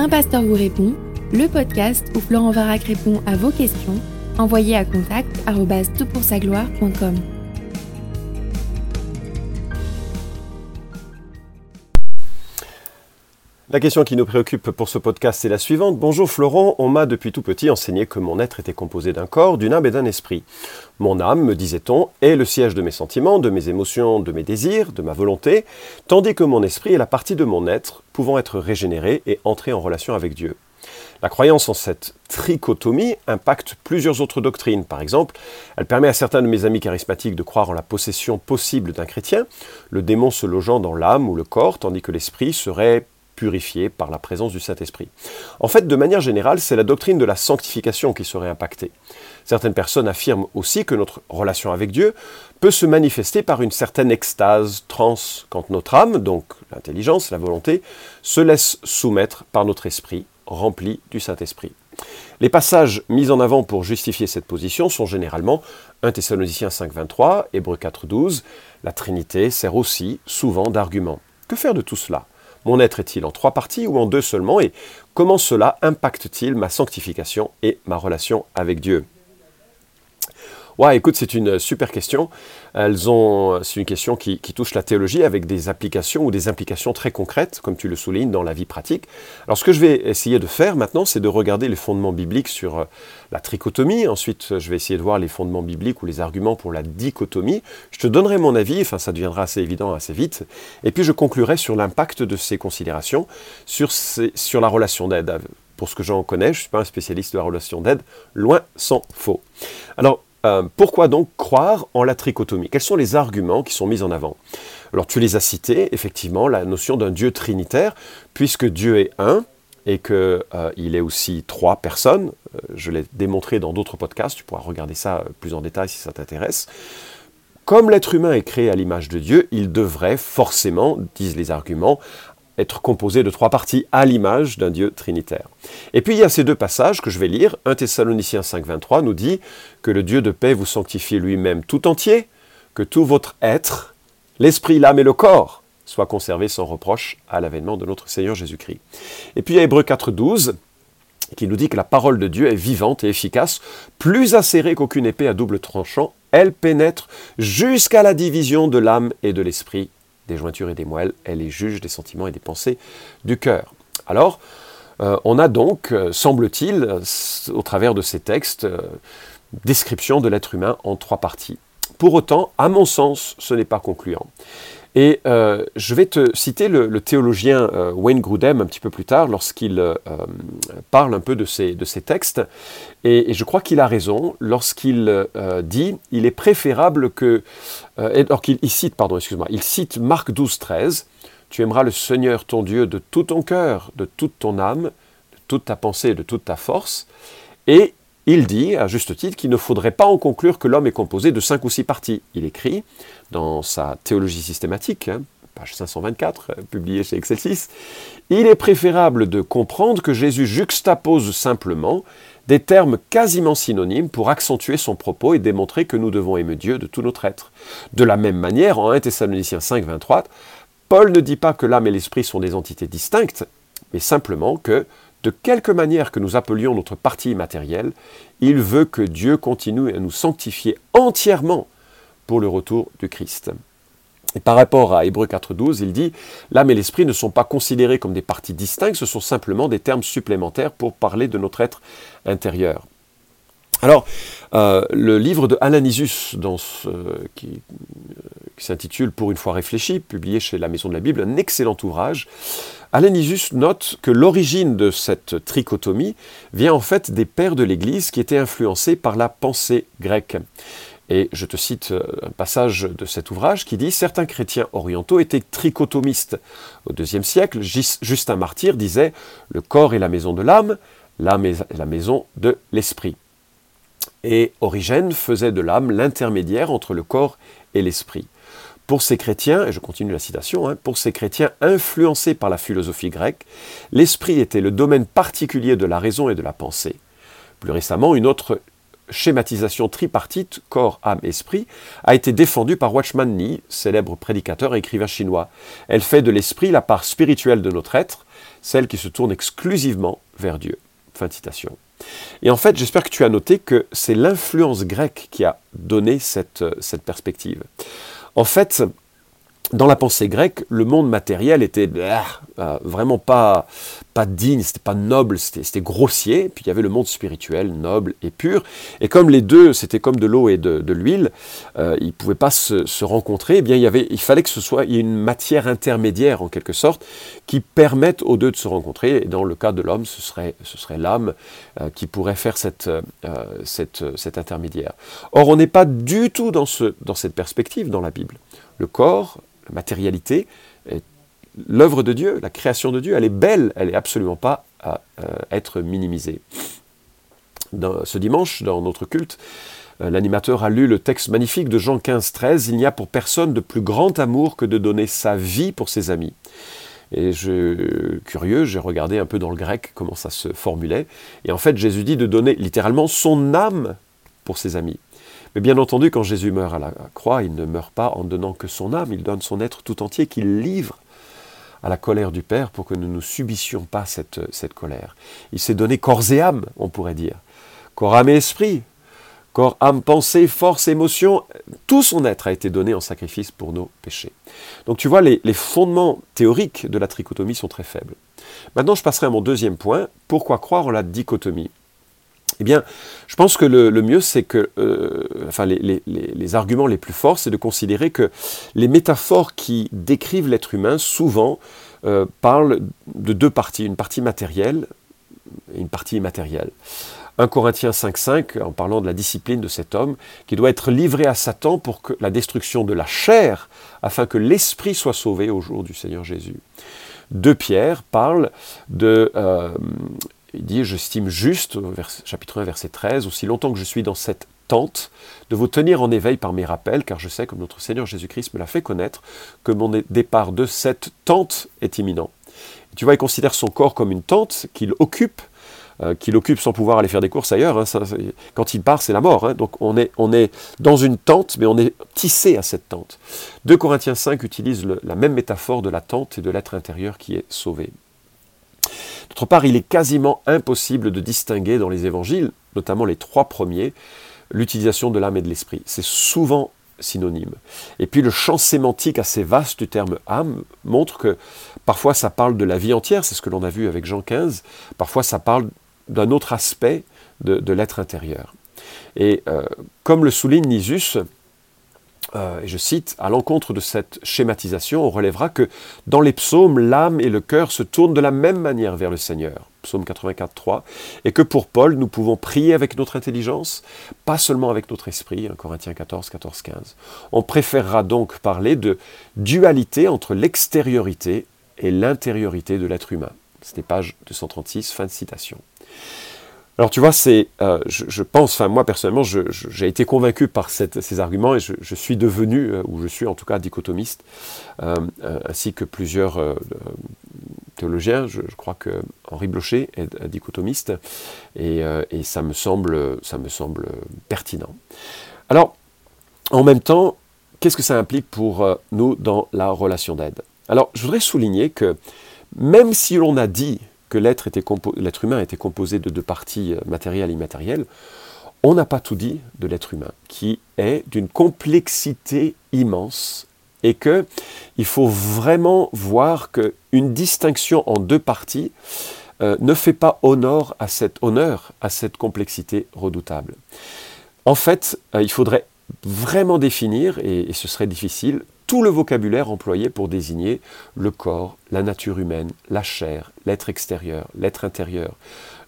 Un pasteur vous répond, le podcast où Florent Varac répond à vos questions, envoyez à contact gloire.com La question qui nous préoccupe pour ce podcast est la suivante. Bonjour Florent, on m'a depuis tout petit enseigné que mon être était composé d'un corps, d'une âme et d'un esprit. Mon âme, me disait-on, est le siège de mes sentiments, de mes émotions, de mes désirs, de ma volonté, tandis que mon esprit est la partie de mon être pouvant être régénérée et entrer en relation avec Dieu. La croyance en cette trichotomie impacte plusieurs autres doctrines. Par exemple, elle permet à certains de mes amis charismatiques de croire en la possession possible d'un chrétien, le démon se logeant dans l'âme ou le corps, tandis que l'esprit serait purifié par la présence du Saint-Esprit. En fait, de manière générale, c'est la doctrine de la sanctification qui serait impactée. Certaines personnes affirment aussi que notre relation avec Dieu peut se manifester par une certaine extase trans quand notre âme, donc l'intelligence, la volonté, se laisse soumettre par notre esprit rempli du Saint-Esprit. Les passages mis en avant pour justifier cette position sont généralement 1 Thessaloniciens 5.23, Hébreux 4.12. La Trinité sert aussi souvent d'argument. Que faire de tout cela? Mon être est-il en trois parties ou en deux seulement? Et comment cela impacte-t-il ma sanctification et ma relation avec Dieu? Ouais, écoute, c'est une super question. Elles ont, c'est une question qui, touche la théologie avec des applications ou des implications très concrètes, comme tu le soulignes, dans la vie pratique. Alors, ce que je vais essayer de faire maintenant, c'est de regarder les fondements bibliques sur euh, la trichotomie. Ensuite, je vais essayer de voir les fondements bibliques ou les arguments pour la dichotomie. Je te donnerai mon avis, enfin, ça deviendra assez évident assez vite. Et puis, je conclurai sur l'impact de ces considérations sur, sur la relation d'aide. Pour ce que j'en connais, je ne suis pas un spécialiste de la relation d'aide, loin s'en faut. Alors, euh, pourquoi donc croire en la trichotomie? Quels sont les arguments qui sont mis en avant? Alors tu les as cités, effectivement, la notion d'un Dieu trinitaire, puisque Dieu est un et qu'il euh, est aussi trois personnes. Euh, je l'ai démontré dans d'autres podcasts, tu pourras regarder ça plus en détail si ça t'intéresse. Comme l'être humain est créé à l'image de Dieu, il devrait forcément, disent les arguments, être composé de trois parties à l'image d'un Dieu trinitaire. Et puis il y a ces deux passages que je vais lire. 1 Thessaloniciens 5.23 nous dit que le Dieu de paix vous sanctifie lui-même tout entier, que tout votre être, l'esprit, l'âme et le corps, soient conservés sans reproche à l'avènement de notre Seigneur Jésus-Christ. Et puis il y a Hébreu 4.12 qui nous dit que la parole de Dieu est vivante et efficace, plus acérée qu'aucune épée à double tranchant, elle pénètre jusqu'à la division de l'âme et de l'esprit, des jointures et des moelles, elle est juge des sentiments et des pensées du cœur. Alors, euh, on a donc, euh, semble-t-il, au travers de ces textes, euh, description de l'être humain en trois parties. Pour autant, à mon sens, ce n'est pas concluant. Et euh, je vais te citer le, théologien euh, Wayne Grudem un petit peu plus tard lorsqu'il euh, parle un peu de ces, de ces textes. Et, je crois qu'il a raison lorsqu'il dit il est préférable que. alors qu'il cite, pardon, excuse-moi, il cite Marc 12, 13. Tu aimeras le Seigneur ton Dieu de tout ton cœur, de toute ton âme, de toute ta pensée et de toute ta force. Et il dit, à juste titre, qu'il ne faudrait pas en conclure que l'homme est composé de cinq ou six parties. Il écrit, dans sa théologie systématique, hein, page 524, euh, publiée chez Excelsis, il est préférable de comprendre que Jésus juxtapose simplement des termes quasiment synonymes pour accentuer son propos et démontrer que nous devons aimer Dieu de tout notre être. De la même manière, en 1 Thessaloniciens 5, 23, Paul ne dit pas que l'âme et l'esprit sont des entités distinctes, mais simplement que de quelque manière que nous appelions notre partie immatérielle, il veut que Dieu continue à nous sanctifier entièrement pour le retour du Christ. Par rapport à Hébreu 4.12, il dit L'âme et l'esprit ne sont pas considérés comme des parties distinctes, ce sont simplement des termes supplémentaires pour parler de notre être intérieur. Alors, euh, le livre de Alanisus, qui, qui s'intitule Pour une fois réfléchi, publié chez la Maison de la Bible, un excellent ouvrage, Alanisus note que l'origine de cette trichotomie vient en fait des pères de l'Église qui étaient influencés par la pensée grecque. Et je te cite euh, un passage de cet ouvrage qui dit Certains chrétiens orientaux étaient trichotomistes. Au IIe siècle, Justin Martyr disait Le corps est la maison de l'âme, l'âme est la maison de l'esprit. Et Origène faisait de l'âme l'intermédiaire entre le corps et l'esprit. Pour ces chrétiens, et je continue la citation, hein, pour ces chrétiens influencés par la philosophie grecque, l'esprit était le domaine particulier de la raison et de la pensée. Plus récemment, une autre schématisation tripartite, corps, âme, esprit, a été défendue par Watchman Nee, célèbre prédicateur et écrivain chinois. Elle fait de l'esprit la part spirituelle de notre être, celle qui se tourne exclusivement vers Dieu. Fin de citation. Et en fait, j'espère que tu as noté que c'est l'influence grecque qui a donné cette, cette perspective. En fait, dans la pensée grecque, le monde matériel était ah, euh, vraiment pas, pas digne, c'était pas noble, c'était grossier. Puis il y avait le monde spirituel, noble et pur. Et comme les deux, c'était comme de l'eau et de, l'huile, euh, ils ne pouvaient pas se, rencontrer. Eh bien, il, y avait, il fallait que ce soit y ait une matière intermédiaire, en quelque sorte, qui permette aux deux de se rencontrer. Et dans le cas de l'homme, ce serait, ce serait l'âme euh, qui pourrait faire cette, cette, cet intermédiaire. Or, on n'est pas du tout dans, ce, dans cette perspective dans la Bible. Le corps, la matérialité, l'œuvre de Dieu, la création de Dieu, elle est belle, elle n'est absolument pas à euh, être minimisée. ce dimanche, dans notre culte, euh, l'animateur a lu le texte magnifique de Jean 15, 13, Il n'y a pour personne de plus grand amour que de donner sa vie pour ses amis. Et je, curieux, j'ai regardé un peu dans le grec comment ça se formulait. Et en fait, Jésus dit de donner littéralement son âme pour ses amis. Mais bien entendu, quand Jésus meurt à la croix, il ne meurt pas en donnant que son âme, il donne son être tout entier qu'il livre à la colère du Père pour que nous ne subissions pas cette, colère. Il s'est donné corps et âme, on pourrait dire. Corps, âme et esprit. Corps, âme, pensée, force, émotion. Tout son être a été donné en sacrifice pour nos péchés. Donc tu vois, les, les fondements théoriques de la trichotomie sont très faibles. Maintenant, je passerai à mon deuxième point. Pourquoi croire en la dichotomie? Eh bien, je pense que le, mieux, c'est que, euh, enfin, les, arguments les plus forts, c'est de considérer que les métaphores qui décrivent l'être humain, souvent, euh, parlent de deux parties, une partie matérielle et une partie immatérielle. 1 Corinthiens 5.5, en parlant de la discipline de cet homme, qui doit être livré à Satan pour que la destruction de la chair, afin que l'esprit soit sauvé au jour du Seigneur Jésus. 2 Pierre parle de euh, il dit, j'estime juste, chapitre 1, verset 13, aussi longtemps que je suis dans cette tente, de vous tenir en éveil par mes rappels, car je sais, comme notre Seigneur Jésus-Christ me l'a fait connaître, que mon départ de cette tente est imminent. tu vois, il considère son corps comme une tente qu'il occupe, euh, qu'il occupe sans pouvoir aller faire des courses ailleurs. Hein, quand il part, c'est la mort. Hein. donc on est, on est dans une tente, mais on est tissé à cette tente. 2 Corinthiens 5 utilise la même métaphore de la tente et de l'être intérieur qui est sauvé. D'autre part, il est quasiment impossible de distinguer dans les évangiles, notamment les trois premiers, l'utilisation de l'âme et de l'esprit. C'est souvent synonyme. Et puis le champ sémantique assez vaste du terme âme montre que parfois ça parle de la vie entière, c'est ce que l'on a vu avec Jean 15, parfois ça parle d'un autre aspect de, l'être intérieur. Et euh, comme le souligne Nisus, euh, et je cite, à l'encontre de cette schématisation, on relèvera que dans les psaumes, l'âme et le cœur se tournent de la même manière vers le Seigneur, psaume 84, 3, et que pour Paul, nous pouvons prier avec notre intelligence, pas seulement avec notre esprit, 1 Corinthiens 14, 14, 15. On préférera donc parler de dualité entre l'extériorité et l'intériorité de l'être humain. C'était page 236, fin de citation. Alors tu vois, c'est, euh, je, pense, enfin moi personnellement, j'ai été convaincu par ces arguments et je, suis devenu, euh, ou je suis en tout cas dichotomiste, euh, ainsi que plusieurs théologiens. Je, crois que Henri Blocher est dichotomiste et, et, ça me semble, ça me semble pertinent. Alors, en même temps, qu'est-ce que ça implique pour nous dans la relation d'aide? Alors, je voudrais souligner que même si l'on a dit que l'être humain était composé de deux parties euh, matérielles et immatérielles, on n'a pas tout dit de l'être humain, qui est d'une complexité immense et que il faut vraiment voir qu'une distinction en deux parties euh, ne fait pas honneur à, cette, honneur à cette complexité redoutable. En fait, euh, il faudrait vraiment définir, et ce serait difficile, tout le vocabulaire employé pour désigner le corps, la nature humaine, la chair, l'être extérieur, l'être intérieur,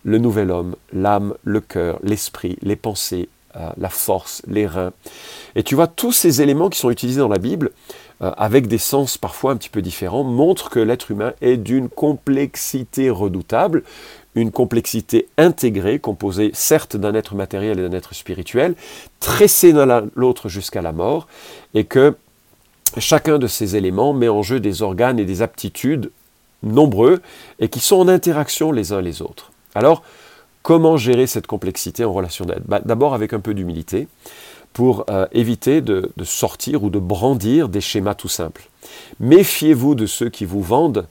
le nouvel homme, l'âme, le cœur, l'esprit, les pensées, euh, la force, les reins. Et tu vois, tous ces éléments qui sont utilisés dans la Bible, euh, avec des sens parfois un petit peu différents, montrent que l'être humain est d'une complexité redoutable, une complexité intégrée, composée certes d'un être matériel et d'un être spirituel, tressée l'un l'autre jusqu'à la mort, et que chacun de ces éléments met en jeu des organes et des aptitudes nombreux et qui sont en interaction les uns les autres. Alors, Comment gérer cette complexité en relation d'aide? Bah, D'abord avec un peu d'humilité pour euh, éviter de, sortir ou de brandir des schémas tout simples. Méfiez-vous de ceux qui vous vendent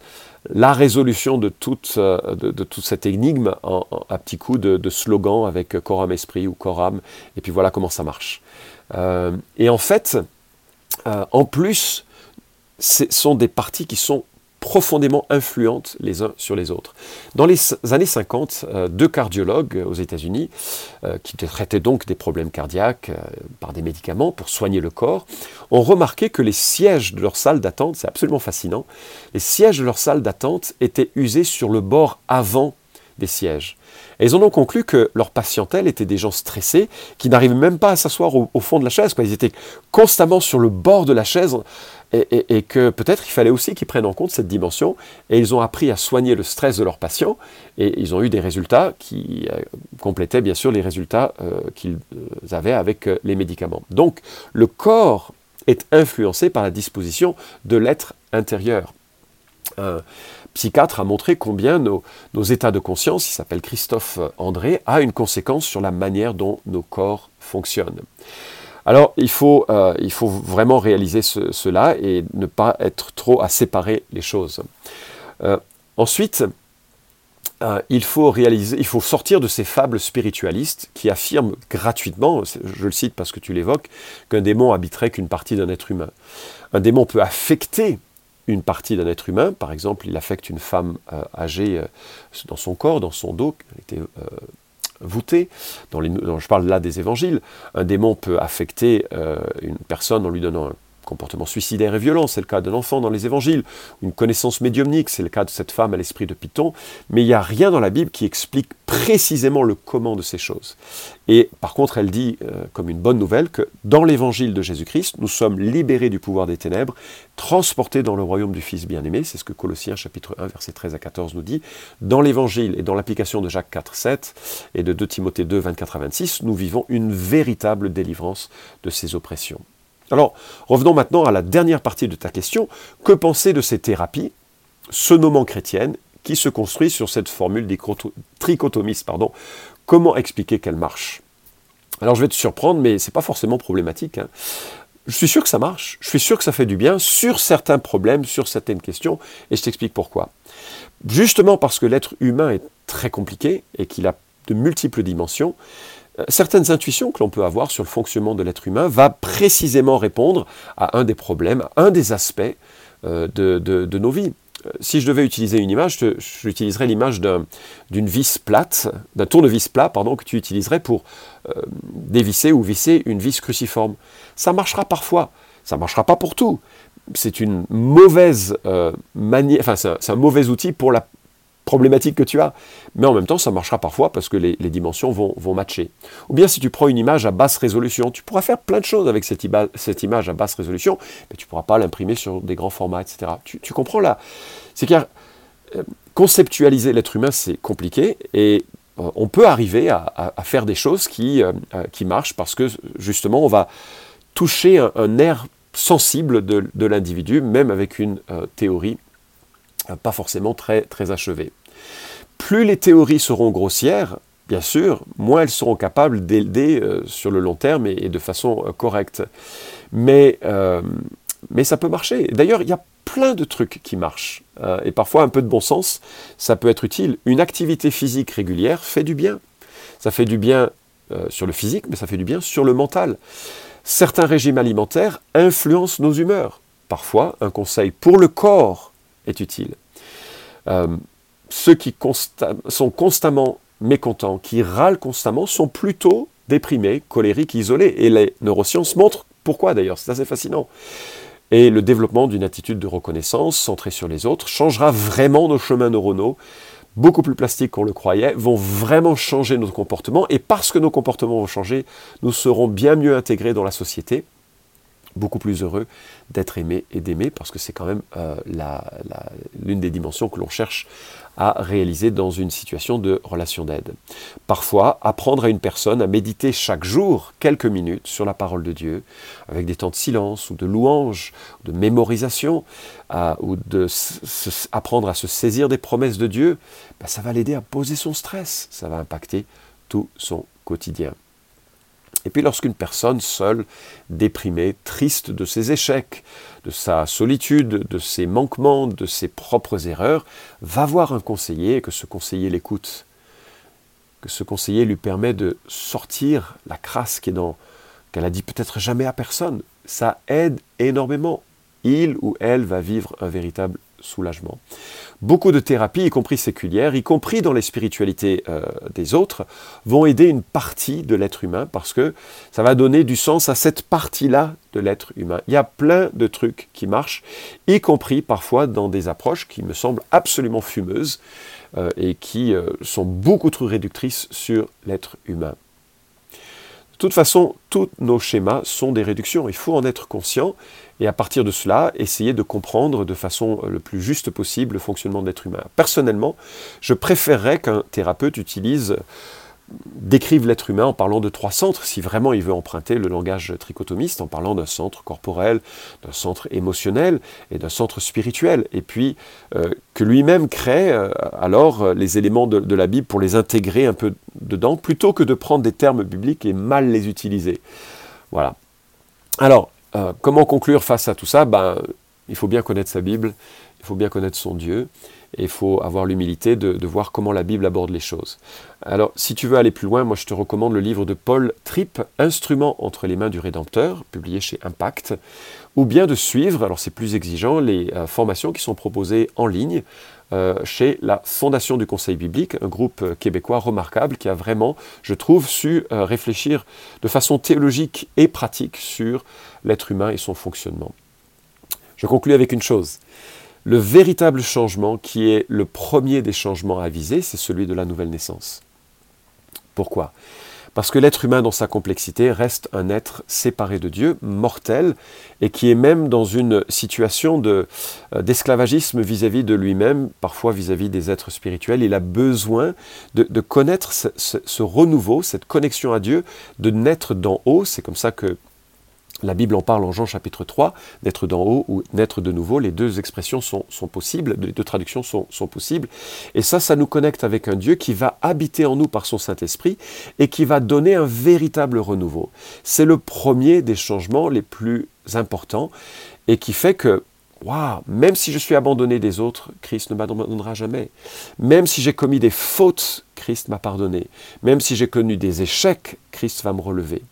la résolution de toute, euh, de, cette énigme en, à petits coups de, slogan avec Coram Esprit ou Coram, et puis voilà comment ça marche. Euh, et en fait, en plus, ce sont des parties qui sont profondément influentes les uns sur les autres. Dans les années 50, euh, deux cardiologues aux États-Unis, euh, qui traitaient donc des problèmes cardiaques euh, par des médicaments pour soigner le corps, ont remarqué que les sièges de leur salle d'attente, c'est absolument fascinant, les sièges de leur salle d'attente étaient usés sur le bord avant des sièges. Et ils en ont conclu que leur patientèle était des gens stressés, qui n'arrivaient même pas à s'asseoir au, fond de la chaise. Quoi. Ils étaient constamment sur le bord de la chaise, et, que peut-être il fallait aussi qu'ils prennent en compte cette dimension. Et ils ont appris à soigner le stress de leurs patients, et ils ont eu des résultats qui euh, complétaient bien sûr les résultats euh, qu'ils euh, avaient avec les médicaments. Donc le corps est influencé par la disposition de l'être intérieur psychiatre a montré combien nos, états de conscience, il s'appelle Christophe André, a une conséquence sur la manière dont nos corps fonctionnent. Alors il faut, euh, vraiment réaliser cela et ne pas être trop à séparer les choses. Euh, ensuite, euh, il, faut il faut sortir de ces fables spiritualistes qui affirment gratuitement, je le cite parce que tu l'évoques, qu'un démon habiterait qu'une partie d'un être humain. Un démon peut affecter une partie d'un être humain. Par exemple, il affecte une femme euh, âgée euh, dans son corps, dans son dos, qui était euh, voûtée. Dans je parle là des évangiles. Un démon peut affecter une personne en lui donnant un comportement suicidaire et violent, c'est le cas d'un enfant dans les évangiles, une connaissance médiumnique, c'est le cas de cette femme à l'esprit de Python, mais il n'y a rien dans la Bible qui explique précisément le comment de ces choses. Et par contre, elle dit, euh, comme une bonne nouvelle, que dans l'évangile de Jésus-Christ, nous sommes libérés du pouvoir des ténèbres, transportés dans le royaume du Fils bien-aimé, c'est ce que Colossiens chapitre 1, verset 13 à 14 nous dit. Dans l'évangile et dans l'application de Jacques 4, 7 et de 2 Timothée 2, 24 à 26, nous vivons une véritable délivrance de ces oppressions. Alors, revenons maintenant à la dernière partie de ta question. Que penser de ces thérapies, se nommant chrétiennes, qui se construisent sur cette formule des pardon? Comment expliquer qu'elle marche Alors, je vais te surprendre, mais ce n'est pas forcément problématique. Hein. Je suis sûr que ça marche, je suis sûr que ça fait du bien sur certains problèmes, sur certaines questions, et je t'explique pourquoi. Justement parce que l'être humain est très compliqué et qu'il a de multiples dimensions, certaines intuitions que l'on peut avoir sur le fonctionnement de l'être humain va précisément répondre à un des problèmes, à un des aspects euh, de, nos vies. Euh, si je devais utiliser une image, j'utiliserais l'image d'une vis plate, d'un tournevis plat, pardon, que tu utiliserais pour dévisser ou visser une vis cruciforme. Ça marchera parfois, ça ne marchera pas pour tout. C'est une mauvaise manière, enfin c'est un, mauvais outil pour la, problématique que tu as. Mais en même temps, ça marchera parfois parce que les, dimensions vont, vont, matcher. Ou bien si tu prends une image à basse résolution, tu pourras faire plein de choses avec cette, image à basse résolution, mais tu ne pourras pas l'imprimer sur des grands formats, etc. Tu, comprends là C'est car euh, conceptualiser l'être humain, c'est compliqué et euh, on peut arriver à, faire des choses qui, euh, qui marchent parce que justement, on va toucher un, air sensible de, de l'individu, même avec une théorie pas forcément très, très achevée. Plus les théories seront grossières, bien sûr, moins elles seront capables d'aider euh, sur le long terme et, de façon euh, correcte. Mais, euh, mais ça peut marcher. D'ailleurs, il y a plein de trucs qui marchent. et parfois, un peu de bon sens, ça peut être utile. Une activité physique régulière fait du bien. Ça fait du bien sur le physique, mais ça fait du bien sur le mental. Certains régimes alimentaires influencent nos humeurs. Parfois, un conseil pour le corps est utile. Ceux qui sont constamment mécontents, qui râlent constamment, sont plutôt déprimés, colériques, isolés. Et les neurosciences montrent pourquoi d'ailleurs, c'est assez fascinant. Et le développement d'une attitude de reconnaissance centrée sur les autres changera vraiment nos chemins neuronaux, beaucoup plus plastiques qu'on le croyait, vont vraiment changer notre comportement. Et parce que nos comportements vont changer, nous serons bien mieux intégrés dans la société. Beaucoup plus heureux d'être aimé et d'aimer, parce que c'est quand même euh, l'une des dimensions que l'on cherche à réaliser dans une situation de relation d'aide. Parfois, apprendre à une personne à méditer chaque jour quelques minutes sur la parole de Dieu, avec des temps de silence ou de louange, de mémorisation, ou de apprendre à se saisir des promesses de Dieu, ben, ça va l'aider à poser son stress, ça va impacter tout son quotidien. Et puis lorsqu'une personne seule, déprimée, triste de ses échecs, de sa solitude, de ses manquements, de ses propres erreurs, va voir un conseiller et que ce conseiller l'écoute, que ce conseiller lui permet de sortir la crasse qui est dans qu'elle a dit peut-être jamais à personne, ça aide énormément. Il ou elle va vivre un véritable soulagement. Beaucoup de thérapies, y compris séculières, y compris dans les spiritualités euh, des autres, vont aider une partie de l'être humain parce que ça va donner du sens à cette partie-là de l'être humain. Il y a plein de trucs qui marchent, y compris parfois dans des approches qui me semblent absolument fumeuses euh, et qui euh, sont beaucoup trop réductrices sur l'être humain. De toute façon, tous nos schémas sont des réductions. Il faut en être conscient et à partir de cela, essayer de comprendre de façon le plus juste possible le fonctionnement de l'être humain. Personnellement, je préférerais qu'un thérapeute utilise décrive l'être humain en parlant de trois centres, si vraiment il veut emprunter le langage trichotomiste, en parlant d'un centre corporel, d'un centre émotionnel et d'un centre spirituel, et puis euh, que lui-même crée euh, alors euh, les éléments de, de, la Bible pour les intégrer un peu dedans, plutôt que de prendre des termes bibliques et mal les utiliser. Voilà. Alors, euh, comment conclure face à tout ça? Ben, Il faut bien connaître sa Bible, il faut bien connaître son Dieu, et il faut avoir l'humilité de, voir comment la Bible aborde les choses. Alors, si tu veux aller plus loin, moi je te recommande le livre de Paul Tripp, Instrument entre les mains du Rédempteur, publié chez Impact, ou bien de suivre, alors c'est plus exigeant, les euh, formations qui sont proposées en ligne euh, chez la Fondation du Conseil biblique, un groupe euh, québécois remarquable qui a vraiment, je trouve, su euh, réfléchir de façon théologique et pratique sur l'être humain et son fonctionnement. Je conclue avec une chose. Le véritable changement qui est le premier des changements à viser, c'est celui de la nouvelle naissance. Pourquoi? Parce que l'être humain dans sa complexité reste un être séparé de Dieu, mortel, et qui est même dans une situation euh, d'esclavagisme vis-à-vis de lui-même, parfois vis-à-vis des êtres spirituels. Il a besoin de, connaître ce, renouveau, cette connexion à Dieu, de naître d'en haut. C'est comme ça que la Bible en parle en Jean chapitre 3, naître d'en haut ou naître de nouveau, les deux expressions sont, possibles, les deux traductions sont, sont, possibles. Et ça, ça nous connecte avec un Dieu qui va habiter en nous par son Saint-Esprit et qui va donner un véritable renouveau. C'est le premier des changements les plus importants et qui fait que Waouh, même si je suis abandonné des autres, Christ ne m'abandonnera jamais. Même si j'ai commis des fautes, Christ m'a pardonné. Même si j'ai connu des échecs, Christ va me relever.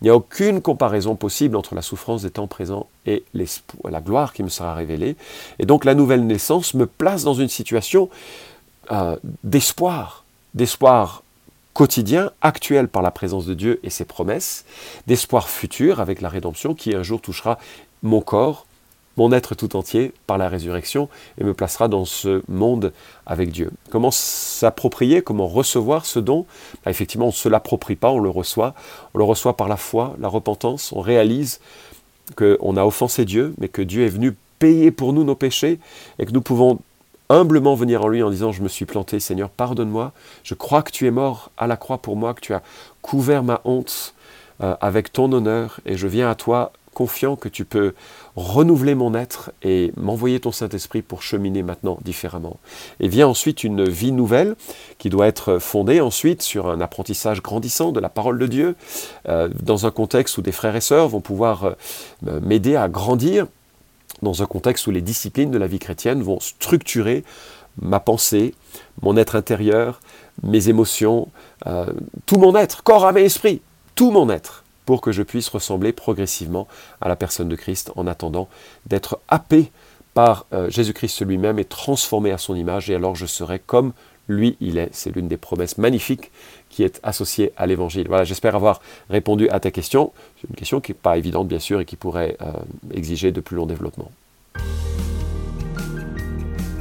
Il n'y a aucune comparaison possible entre la souffrance des temps présents et la gloire qui me sera révélée. Et donc la nouvelle naissance me place dans une situation euh, d'espoir, d'espoir quotidien, actuel par la présence de Dieu et ses promesses, d'espoir futur avec la rédemption qui un jour touchera mon corps, mon être tout entier par la résurrection et me placera dans ce monde avec Dieu. Comment s'approprier, comment recevoir ce don? Bah, Effectivement, on ne se l'approprie pas, on le reçoit. On le reçoit par la foi, la repentance. On réalise qu'on a offensé Dieu, mais que Dieu est venu payer pour nous nos péchés et que nous pouvons humblement venir en lui en disant je me suis planté Seigneur pardonne-moi je crois que tu es mort à la croix pour moi que tu as couvert ma honte euh, avec ton honneur et je viens à toi confiant que tu peux renouveler mon être et m'envoyer ton Saint-Esprit pour cheminer maintenant différemment. Et vient ensuite une vie nouvelle qui doit être fondée ensuite sur un apprentissage grandissant de la parole de Dieu, euh, dans un contexte où des frères et sœurs vont pouvoir euh, m'aider à grandir, dans un contexte où les disciplines de la vie chrétienne vont structurer ma pensée, mon être intérieur, mes émotions, euh, tout mon être, corps, âme et esprit, tout mon être pour que je puisse ressembler progressivement à la personne de Christ en attendant d'être happé par euh, Jésus-Christ lui-même et transformé à son image, et alors je serai comme lui il est. C'est l'une des promesses magnifiques qui est associée à l'évangile. Voilà, j'espère avoir répondu à ta question. C'est une question qui n'est pas évidente bien sûr et qui pourrait euh, exiger de plus longs développements.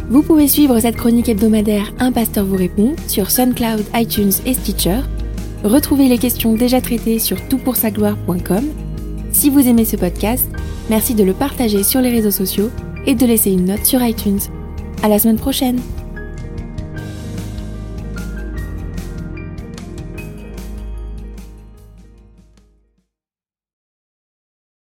Vous pouvez suivre cette chronique hebdomadaire Un pasteur vous répond sur SoundCloud, iTunes et Stitcher. Retrouvez les questions déjà traitées sur toutpoursagloire.com Si vous aimez ce podcast, merci de le partager sur les réseaux sociaux et de laisser une note sur iTunes. À la semaine prochaine!